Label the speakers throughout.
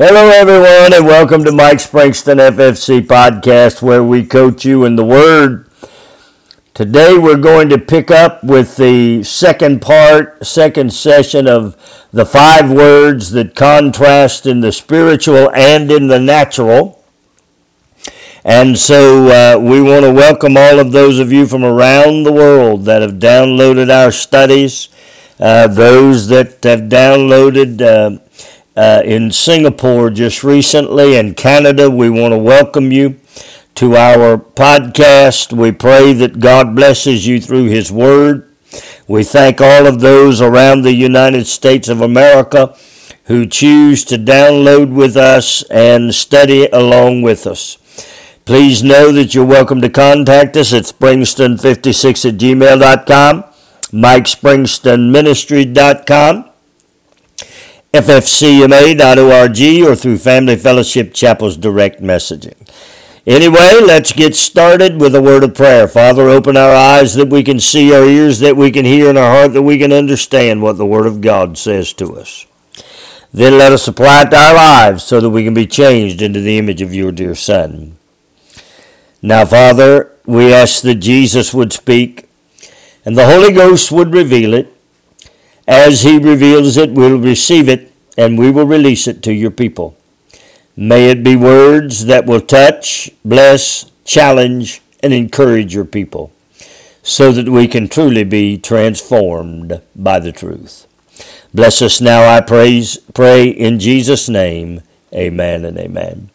Speaker 1: Hello, everyone, and welcome to Mike Springston FFC podcast, where we coach you in the Word. Today, we're going to pick up with the second part, second session of the five words that contrast in the spiritual and in the natural. And so, uh, we want to welcome all of those of you from around the world that have downloaded our studies, uh, those that have downloaded. Uh, uh, in Singapore just recently and Canada. We want to welcome you to our podcast. We pray that God blesses you through His Word. We thank all of those around the United States of America who choose to download with us and study along with us. Please know that you're welcome to contact us at springston56 at gmail.com, mikespringstonministry.com ffcma.org, or through Family Fellowship Chapel's direct messaging. Anyway, let's get started with a word of prayer. Father, open our eyes that we can see, our ears that we can hear, and our heart that we can understand what the Word of God says to us. Then let us apply it to our lives so that we can be changed into the image of your dear Son. Now, Father, we ask that Jesus would speak and the Holy Ghost would reveal it as He reveals it, we'll receive it and we will release it to your people. May it be words that will touch, bless, challenge, and encourage your people so that we can truly be transformed by the truth. Bless us now, I praise, pray in Jesus' name. Amen and amen.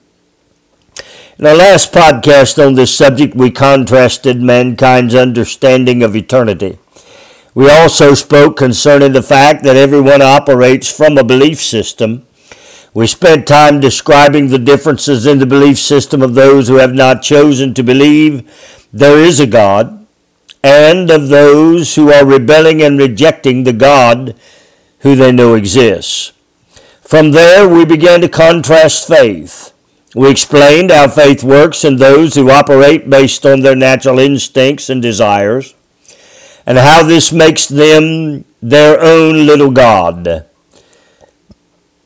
Speaker 1: In our last podcast on this subject, we contrasted mankind's understanding of eternity we also spoke concerning the fact that everyone operates from a belief system. We spent time describing the differences in the belief system of those who have not chosen to believe there is a God and of those who are rebelling and rejecting the God who they know exists. From there, we began to contrast faith. We explained how faith works in those who operate based on their natural instincts and desires and how this makes them their own little God.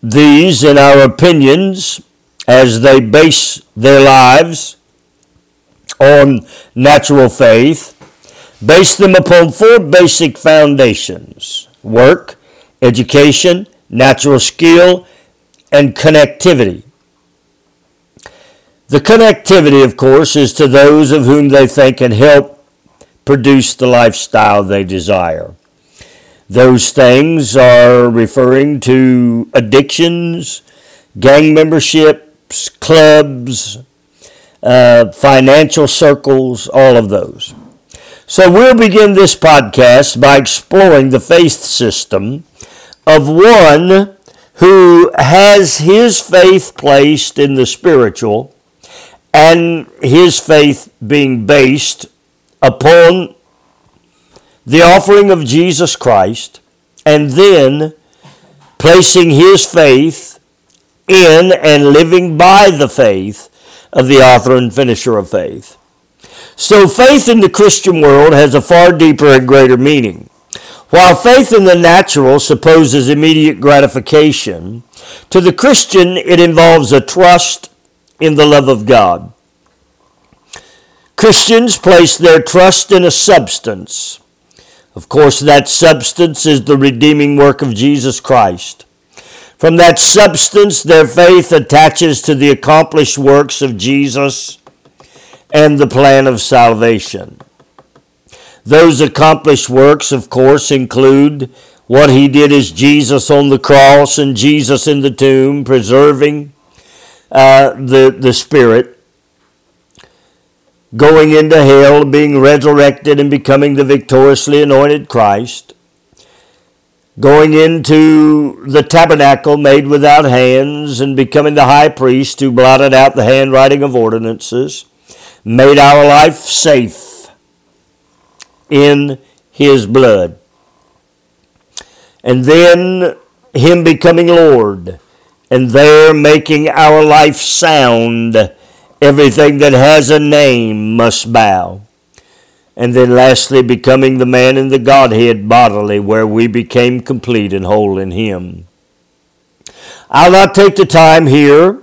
Speaker 1: These, in our opinions, as they base their lives on natural faith, base them upon four basic foundations work, education, natural skill, and connectivity. The connectivity, of course, is to those of whom they think can help produce the lifestyle they desire. Those things are referring to addictions, gang memberships, clubs, uh, financial circles, all of those. So we'll begin this podcast by exploring the faith system of one who has his faith placed in the spiritual and his faith being based upon the offering of Jesus Christ and then placing his faith in and living by the faith of the author and finisher of faith. So, faith in the Christian world has a far deeper and greater meaning. While faith in the natural supposes immediate gratification, to the Christian it involves a trust in the love of God. Christians place their trust in a substance. Of course, that substance is the redeeming work of Jesus Christ. From that substance, their faith attaches to the accomplished works of Jesus and the plan of salvation. Those accomplished works, of course, include what he did as Jesus on the cross and Jesus in the tomb, preserving uh, the, the Spirit going into hell, being resurrected, and becoming the victoriously anointed Christ, going into the tabernacle made without hands, and becoming the high priest who blotted out the handwriting of ordinances, made our life safe in his blood. And then him becoming Lord, and there making our life sound Everything that has a name must bow. And then lastly, becoming the man in the Godhead bodily, where we became complete and whole in Him. I'll not take the time here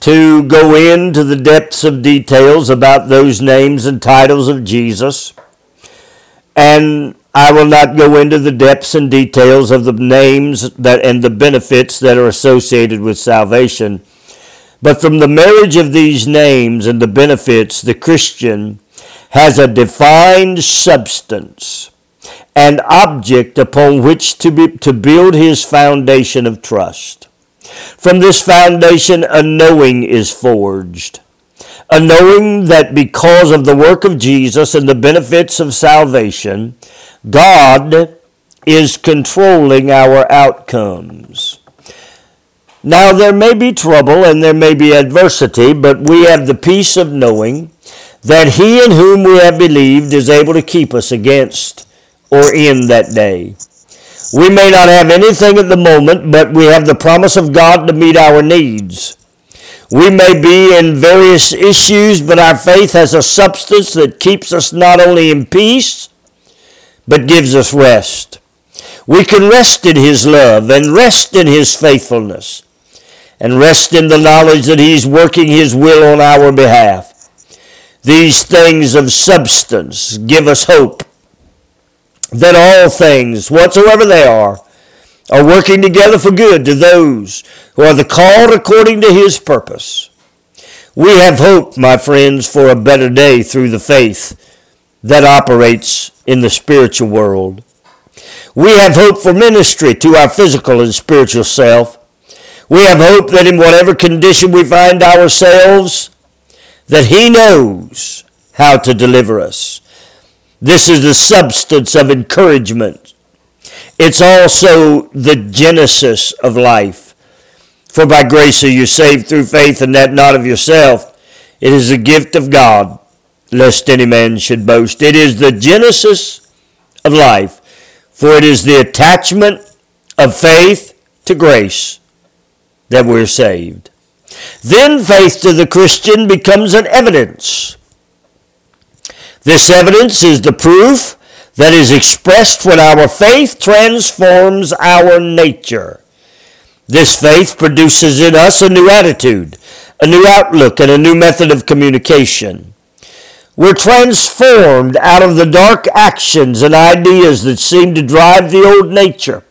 Speaker 1: to go into the depths of details about those names and titles of Jesus. And I will not go into the depths and details of the names that and the benefits that are associated with salvation. But from the marriage of these names and the benefits, the Christian has a defined substance and object upon which to, be, to build his foundation of trust. From this foundation, a knowing is forged. A knowing that because of the work of Jesus and the benefits of salvation, God is controlling our outcomes. Now, there may be trouble and there may be adversity, but we have the peace of knowing that He in whom we have believed is able to keep us against or in that day. We may not have anything at the moment, but we have the promise of God to meet our needs. We may be in various issues, but our faith has a substance that keeps us not only in peace, but gives us rest. We can rest in His love and rest in His faithfulness and rest in the knowledge that He's working His will on our behalf. These things of substance give us hope that all things, whatsoever they are, are working together for good to those who are the called according to his purpose. We have hope, my friends, for a better day through the faith that operates in the spiritual world. We have hope for ministry to our physical and spiritual self. We have hope that in whatever condition we find ourselves, that he knows how to deliver us. This is the substance of encouragement. It's also the genesis of life. For by grace are you saved through faith, and that not of yourself. It is a gift of God, lest any man should boast. It is the genesis of life, for it is the attachment of faith to grace that we're saved. Then faith to the Christian becomes an evidence this evidence is the proof that is expressed when our faith transforms our nature. This faith produces in us a new attitude, a new outlook, and a new method of communication. We're transformed out of the dark actions and ideas that seem to drive the old nature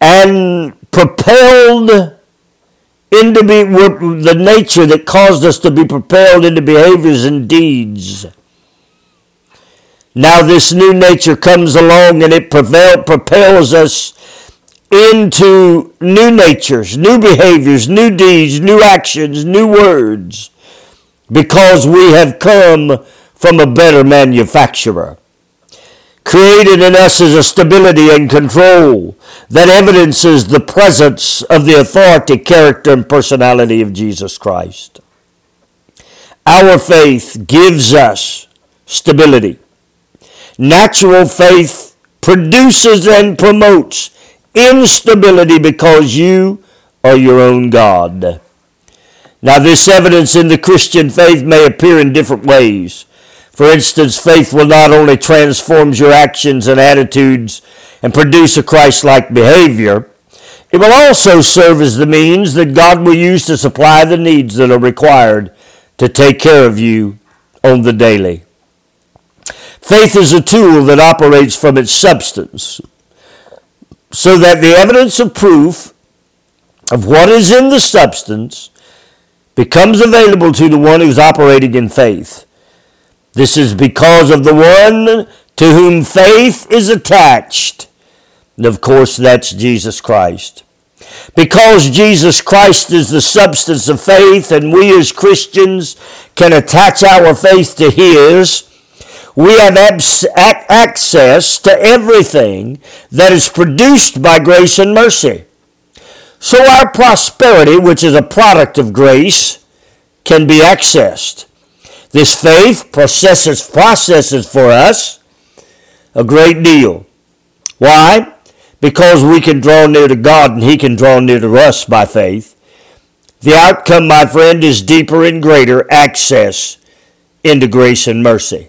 Speaker 1: and propelled into be, the nature that caused us to be propelled into behaviors and deeds now this new nature comes along and it prevail, propels us into new natures, new behaviors, new deeds, new actions, new words, because we have come from a better manufacturer. Created in us is a stability and control that evidences the presence of the authority, character, and personality of Jesus Christ. Our faith gives us stability Natural faith produces and promotes instability because you are your own God. Now, this evidence in the Christian faith may appear in different ways. For instance, faith will not only transform your actions and attitudes and produce a Christ like behavior, it will also serve as the means that God will use to supply the needs that are required to take care of you on the daily. Faith is a tool that operates from its substance, so that the evidence of proof of what is in the substance becomes available to the one who's operating in faith. This is because of the one to whom faith is attached. And of course, that's Jesus Christ. Because Jesus Christ is the substance of faith, and we as Christians can attach our faith to His, we have abs- access to everything that is produced by grace and mercy. So our prosperity, which is a product of grace, can be accessed. This faith processes, processes for us a great deal. Why? Because we can draw near to God and He can draw near to us by faith. The outcome, my friend, is deeper and greater access into grace and mercy.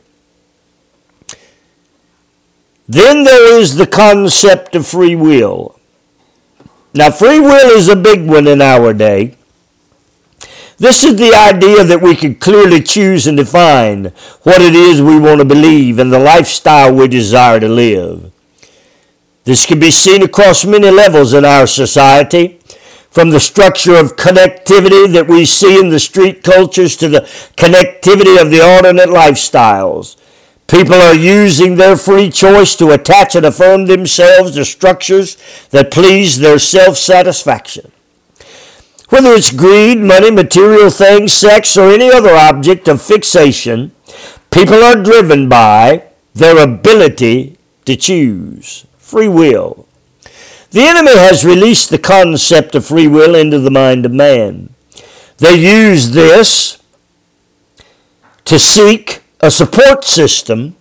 Speaker 1: Then there is the concept of free will. Now, free will is a big one in our day. This is the idea that we can clearly choose and define what it is we want to believe and the lifestyle we desire to live. This can be seen across many levels in our society, from the structure of connectivity that we see in the street cultures to the connectivity of the alternate lifestyles. People are using their free choice to attach and affirm themselves to structures that please their self satisfaction. Whether it's greed, money, material things, sex, or any other object of fixation, people are driven by their ability to choose free will. The enemy has released the concept of free will into the mind of man. They use this to seek a support system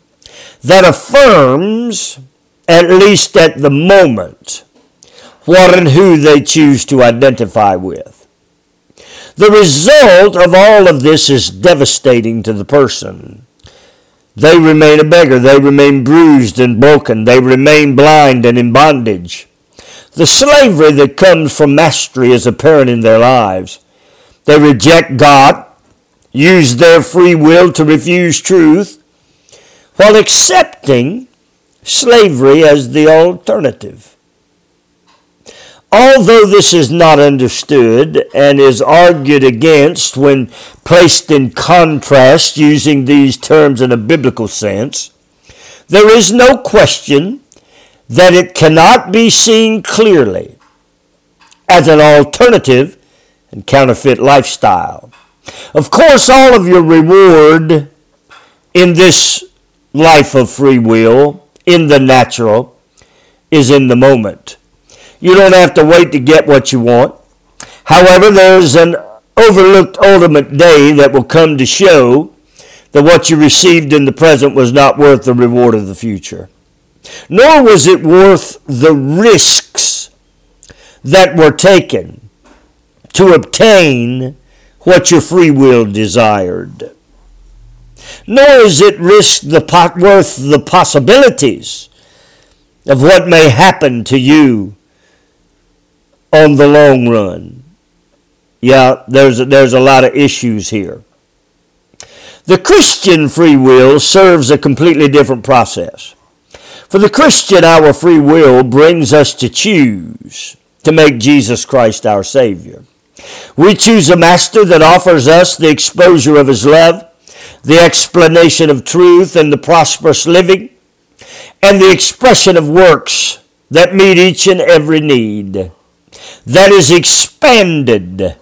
Speaker 1: that affirms, at least at the moment, what and who they choose to identify with. The result of all of this is devastating to the person. They remain a beggar. They remain bruised and broken. They remain blind and in bondage. The slavery that comes from mastery is apparent in their lives. They reject God, use their free will to refuse truth, while accepting slavery as the alternative. Although this is not understood and is argued against when placed in contrast using these terms in a biblical sense, there is no question that it cannot be seen clearly as an alternative and counterfeit lifestyle. Of course, all of your reward in this life of free will, in the natural, is in the moment. You don't have to wait to get what you want. However, there's an overlooked ultimate day that will come to show that what you received in the present was not worth the reward of the future. Nor was it worth the risks that were taken to obtain what your free will desired. Nor is it risk the worth the possibilities of what may happen to you on the long run. Yeah, there's a, there's a lot of issues here. The Christian free will serves a completely different process. For the Christian, our free will brings us to choose to make Jesus Christ our Savior. We choose a master that offers us the exposure of his love, the explanation of truth and the prosperous living, and the expression of works that meet each and every need that is expanded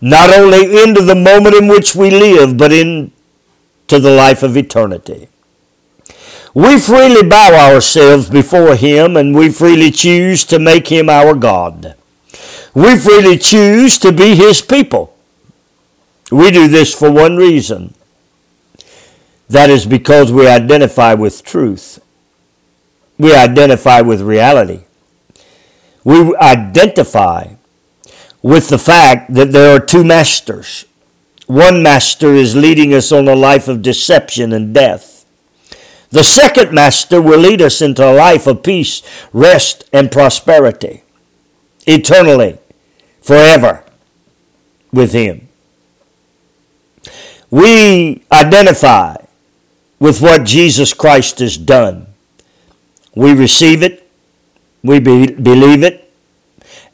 Speaker 1: not only into the moment in which we live, but into the life of eternity. We freely bow ourselves before Him and we freely choose to make Him our God. We freely choose to be His people. We do this for one reason. That is because we identify with truth. We identify with reality we identify with the fact that there are two masters. One master is leading us on a life of deception and death. The second master will lead us into a life of peace, rest, and prosperity, eternally, forever, with Him. We identify with what Jesus Christ has done. We receive it, we be, believe it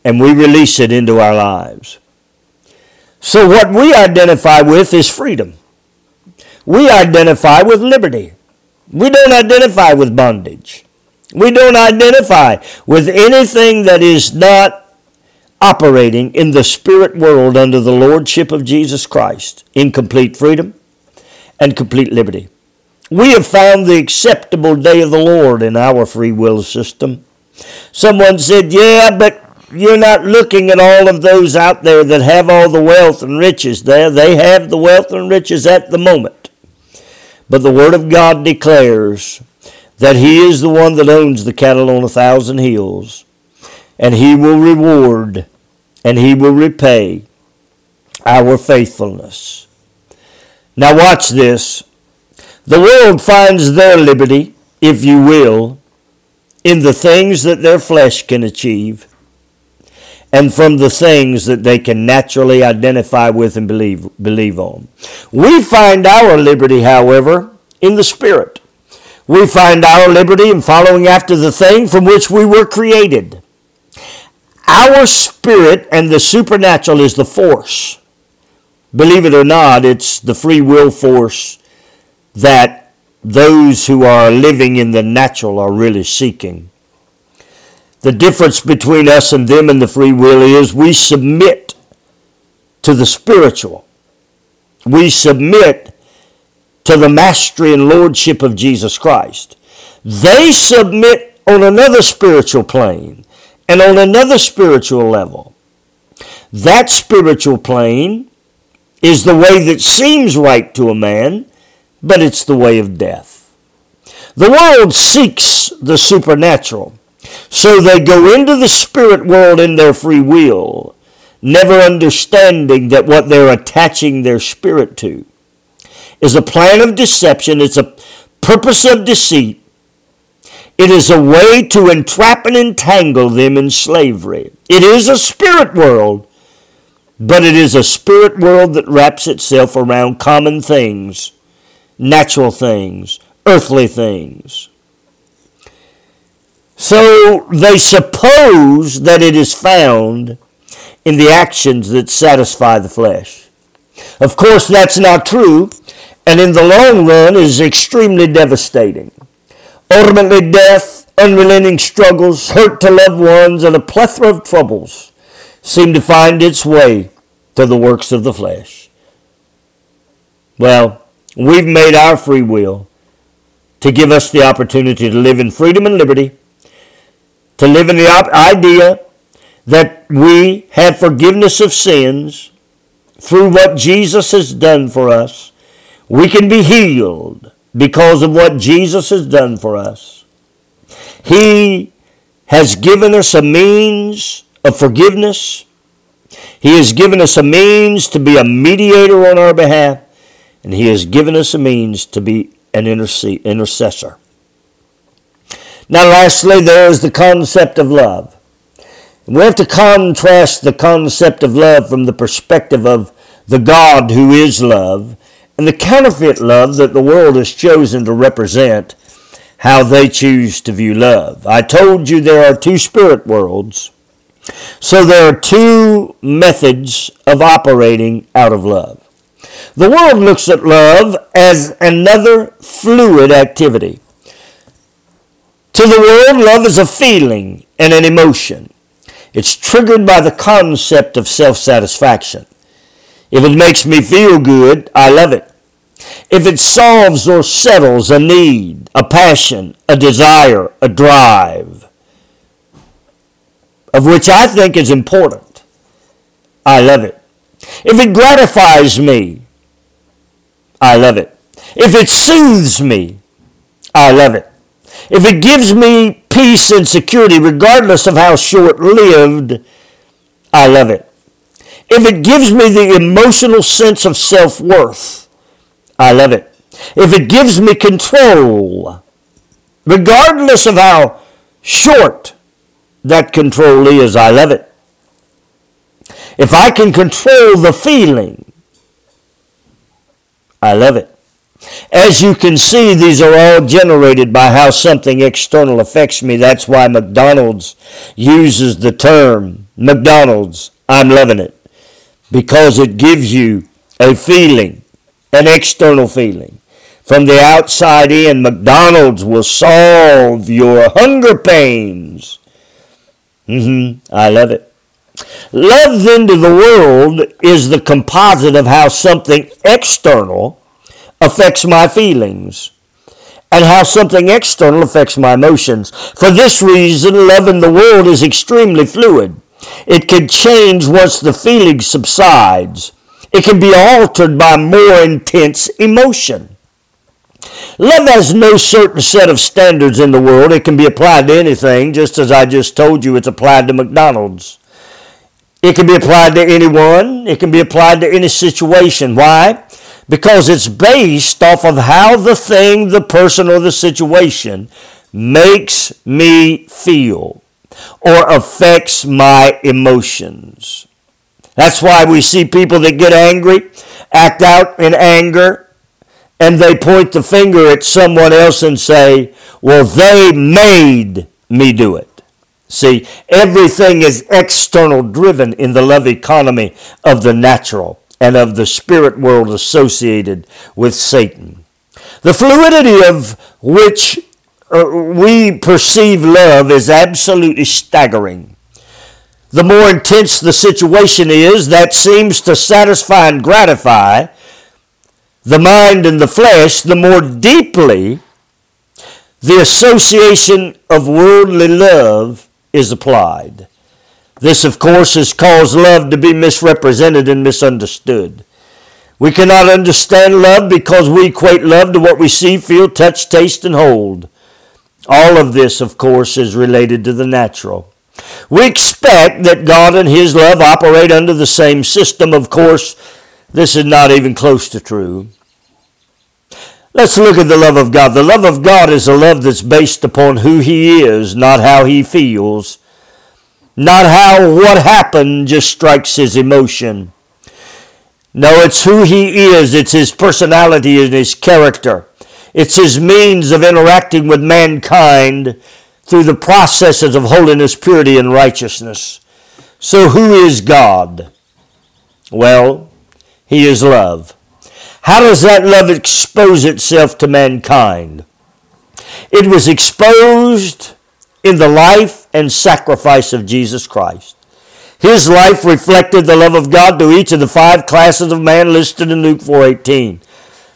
Speaker 1: and we release it into our lives. So, what we identify with is freedom. We identify with liberty. We don't identify with bondage. We don't identify with anything that is not operating in the spirit world under the lordship of Jesus Christ in complete freedom and complete liberty. We have found the acceptable day of the Lord in our free will system. Someone said, Yeah, but you're not looking at all of those out there that have all the wealth and riches there. They have the wealth and riches at the moment. But the Word of God declares that He is the one that owns the cattle on a thousand hills, and He will reward and He will repay our faithfulness. Now, watch this. The world finds their liberty, if you will, in the things that their flesh can achieve and from the things that they can naturally identify with and believe, believe on. We find our liberty, however, in the Spirit. We find our liberty in following after the thing from which we were created. Our spirit and the supernatural is the force. Believe it or not, it's the free will force that those who are living in the natural are really seeking. The difference between us and them and the free will is we submit to the spiritual. We submit to the mastery and lordship of Jesus Christ. They submit on another spiritual plane and on another spiritual level. That spiritual plane is the way that seems right to a man, but it's the way of death. The world seeks the supernatural, so they go into the spirit world in their free will, never understanding that what they're attaching their spirit to is a plan of deception, it's a purpose of deceit. It is a way to entrap and entangle them in slavery. It is a spirit world, but it is a spirit world that wraps itself around common things, natural things, earthly things. So they suppose that it is found in the actions that satisfy the flesh. Of course, that's not true and in the long run is extremely devastating. Ultimately, death, unrelenting struggles, hurt to loved ones, and a plethora of troubles seem to find its way to the works of the flesh. Well, we've made our free will to give us the opportunity to live in freedom and liberty, to live in the idea that we have forgiveness of sins through what Jesus has done for us we can be healed because of what Jesus has done for us. He has given us a means of forgiveness. He has given us a means to be a mediator on our behalf, and He has given us a means to be an intercessor. Now, lastly, there is the concept of love. We have to contrast the concept of love from the perspective of the God who is love and the counterfeit love that the world has chosen to represent how they choose to view love. I told you there are two spirit worlds. So there are two methods of operating out of love. The world looks at love as another fluid activity. To the world, love is a feeling and an emotion. It's triggered by the concept of self satisfaction. If it makes me feel good, I love it. If it solves or settles a need, a passion, a desire, a drive, of which I think is important, I love it. If it gratifies me, I love it. If it soothes me, I love it. If it gives me peace and security, regardless of how short lived, I love it if it gives me the emotional sense of self worth, I love it. If it gives me control, regardless of how short that control is, I love it. If I can control the feeling, I love it. As you can see, these are all generated by how something external affects me. That's why McDonald's uses the term McDonald's, I'm loving it because it gives you a feeling, an external feeling. From the outside in, McDonald's will solve your hunger pains. Mm-hmm. I love it. Love then to the world is the composite of how something external affects my feelings and how something external affects my emotions. For this reason, love in the world is extremely fluid. It can change once the feeling subsides. It can be altered by more intense emotion. Love has no certain set of standards in the world. It can be applied to anything, just as I just told you it's applied to McDonald's. It can be applied to anyone. It can be applied to any situation. Why? Because it's based off of how the thing, the person, or the situation makes me feel or affects my emotions. That's why we see people that get angry, act out in anger, and they point the finger at someone else and say, Well, they made me do it. See, everything is external driven in the love economy of the natural and of the spirit world associated with Satan. The fluidity of which uh, we perceive love is absolutely staggering. The more intense the situation is, that seems to satisfy and gratify the mind and the flesh, the more deeply the association of worldly love is applied. This, of course, has caused love to be misrepresented and misunderstood. We cannot understand love because we equate love to what we see, feel, touch, taste, and hold. All of this, of course, is related to the natural. We expect that God and His love operate under the same system. Of course, this is not even close to true. Let's look at the love of God. The love of God is a love that's based upon who He is, not how He feels, not how what happened just strikes His emotion. No, it's who He is, it's His personality and His character. It's his means of interacting with mankind through the processes of holiness, purity, and righteousness. So, who is God? Well, he is love. How does that love expose itself to mankind? It was exposed in the life and sacrifice of Jesus Christ. His life reflected the love of God to each of the five classes of man listed in Luke 4:18.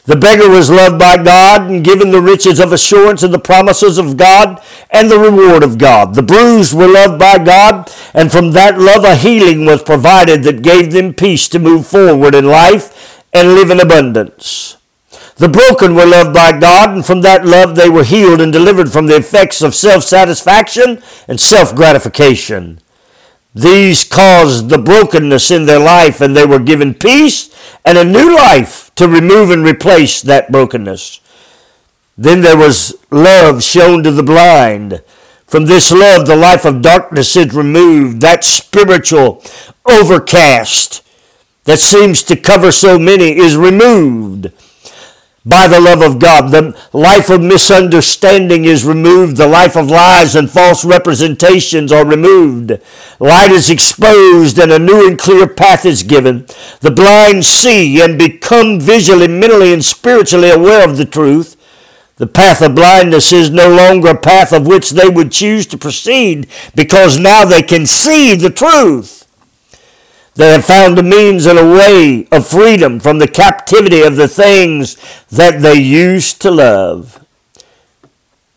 Speaker 1: The beggar was loved by God and given the riches of assurance and the promises of God and the reward of God. The bruised were loved by God, and from that love a healing was provided that gave them peace to move forward in life and live in abundance. The broken were loved by God, and from that love they were healed and delivered from the effects of self satisfaction and self gratification. These caused the brokenness in their life, and they were given peace and a new life to remove and replace that brokenness. Then there was love shown to the blind. From this love, the life of darkness is removed, that spiritual overcast that seems to cover so many is removed by the love of God. The life of misunderstanding is removed. The life of lies and false representations are removed. Light is exposed and a new and clear path is given. The blind see and become visually, mentally, and spiritually aware of the truth. The path of blindness is no longer a path of which they would choose to proceed because now they can see the truth. They have found a means and a way of freedom from the captivity of the things that they used to love.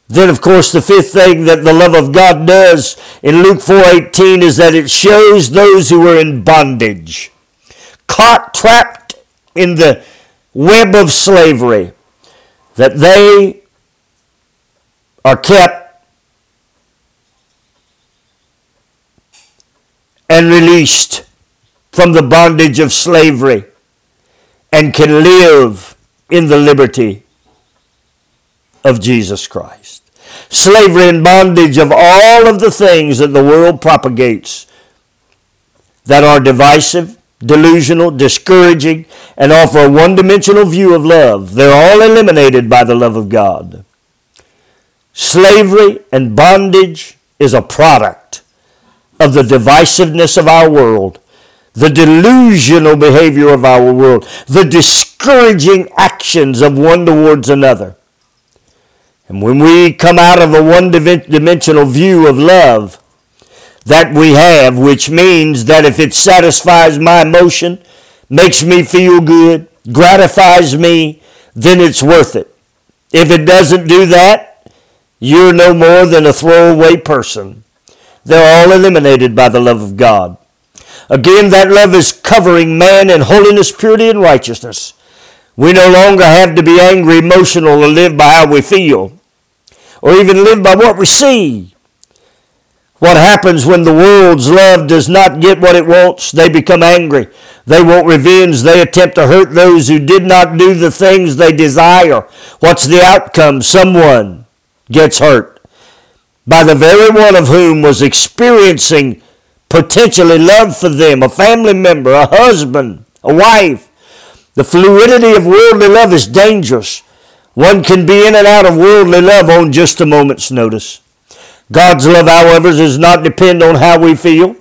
Speaker 1: Then, of course, the fifth thing that the love of God does in Luke 4.18 is that it shows those who are in bondage, caught, trapped in the web of slavery, that they are kept and released from the bondage of slavery and can live in the liberty of Jesus Christ. Slavery and bondage of all of the things that the world propagates that are divisive, delusional, discouraging, and offer a one dimensional view of love. They're all eliminated by the love of God. Slavery and bondage is a product of the divisiveness of our world the delusional behavior of our world, the discouraging actions of one towards another. And when we come out of a one dimensional view of love that we have, which means that if it satisfies my emotion, makes me feel good, gratifies me, then it's worth it. If it doesn't do that, you're no more than a throwaway person. They're all eliminated by the love of God. Again, that love is covering man in holiness, purity, and righteousness. We no longer have to be angry, emotional, or live by how we feel, or even live by what we see. What happens when the world's love does not get what it wants? They become angry. They want revenge. They attempt to hurt those who did not do the things they desire. What's the outcome? Someone gets hurt. by the very one of whom was experiencing potentially love for them, a family member, a husband, a wife. The fluidity of worldly love is dangerous. One can be in and out of worldly love on just a moment's notice. God's love, however, does not depend on how we feel.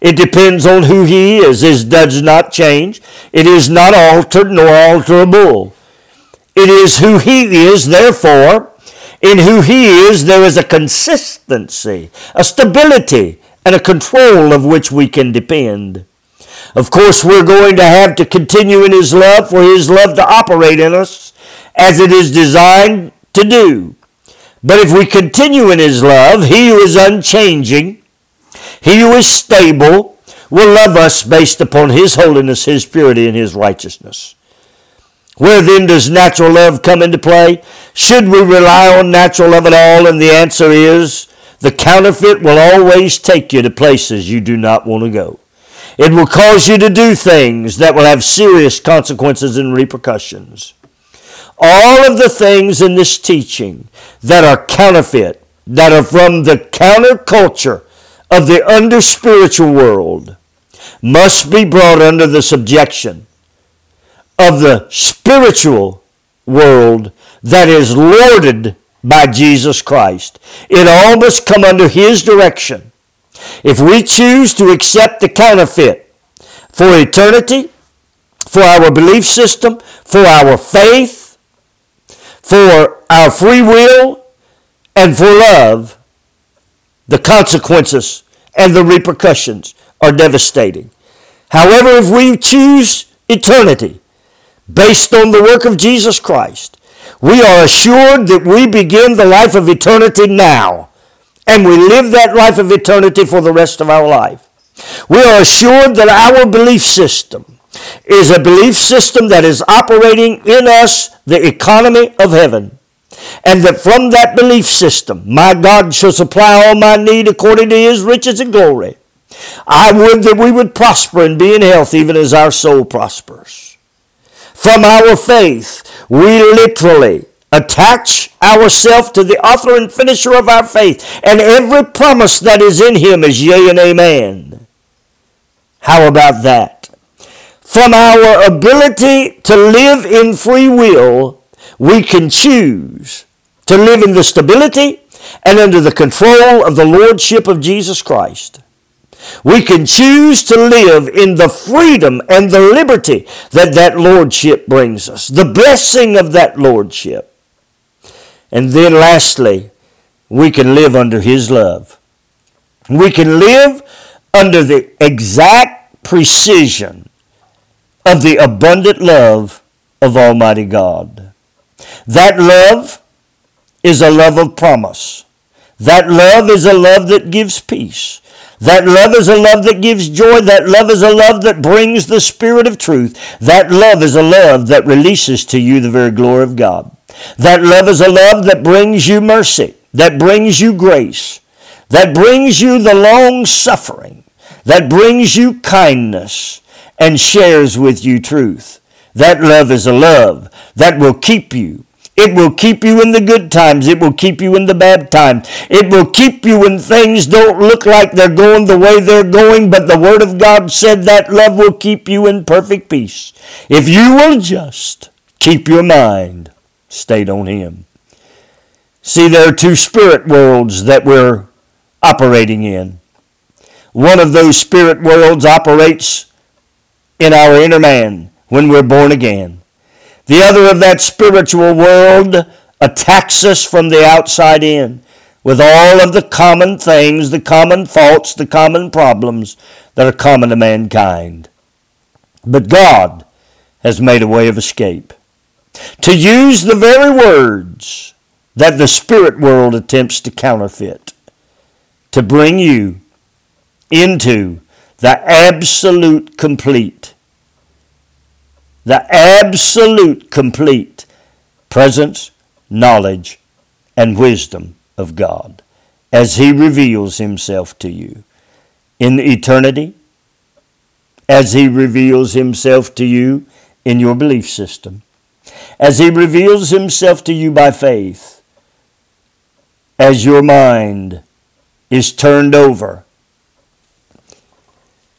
Speaker 1: It depends on who He is. It does not change. It is not altered nor alterable. It is who He is, therefore, in who He is, there is a consistency, a stability, and a control of which we can depend. Of course, we're going to have to continue in His love for His love to operate in us as it is designed to do. But if we continue in His love, He who is unchanging, He who is stable, will love us based upon His holiness, His purity, and His righteousness. Where then does natural love come into play? Should we rely on natural love at all? And the answer is the counterfeit will always take you to places you do not want to go. It will cause you to do things that will have serious consequences and repercussions. All of the things in this teaching that are counterfeit, that are from the counterculture of the under spiritual world, must be brought under the subjection of the spiritual world that is lorded by Jesus Christ. It all must come under His direction. If we choose to accept the counterfeit for eternity, for our belief system, for our faith, for our free will, and for love, the consequences and the repercussions are devastating. However, if we choose eternity, based on the work of Jesus Christ, we are assured that we begin the life of eternity now, and we live that life of eternity for the rest of our life. We are assured that our belief system is a belief system that is operating in us the economy of heaven. And that from that belief system, my God shall supply all my need according to his riches and glory. I would that we would prosper and be in health even as our soul prospers from our faith, we literally attach ourselves to the author and finisher of our faith, and every promise that is in him is yea and amen. How about that? From our ability to live in free will, we can choose to live in the stability and under the control of the Lordship of Jesus Christ. We can choose to live in the freedom and the liberty that that lordship brings us, the blessing of that lordship. And then lastly, we can live under His love. We can live under the exact precision of the abundant love of Almighty God. That love is a love of promise. That love is a love that gives peace. That love is a love that gives joy. That love is a love that brings the Spirit of truth. That love is a love that releases to you the very glory of God. That love is a love that brings you mercy, that brings you grace, that brings you the long suffering, that brings you kindness, and shares with you truth. That love is a love that will keep you it will keep you in the good times. It will keep you in the bad times. It will keep you when things don't look like they're going the way they're going, but the Word of God said that love will keep you in perfect peace. If you will just keep your mind stayed on Him. See, there are two spirit worlds that we're operating in. One of those spirit worlds operates in our inner man when we're born again. The other of that spiritual world attacks us from the outside in with all of the common things, the common faults, the common problems that are common to mankind. But God has made a way of escape. To use the very words that the spirit world attempts to counterfeit, to bring you into the absolute complete the absolute complete presence, knowledge, and wisdom of God as He reveals Himself to you in eternity, as He reveals Himself to you in your belief system, as He reveals Himself to you by faith, as your mind is turned over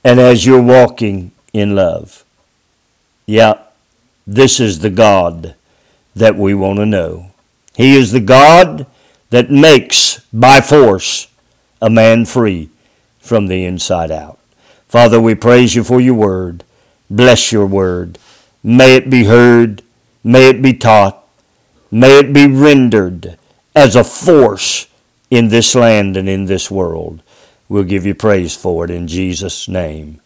Speaker 1: and as you're walking in love. Yeah, this is the God that we want to know. He is the God that makes by force a man free from the inside out. Father, we praise you for your word. Bless your word. May it be heard. May it be taught. May it be rendered as a force in this land and in this world. We'll give you praise for it in Jesus' name.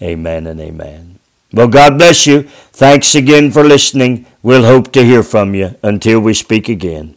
Speaker 1: Amen and amen. Well, God bless you. Thanks again for listening. We'll hope to hear from you until we speak again.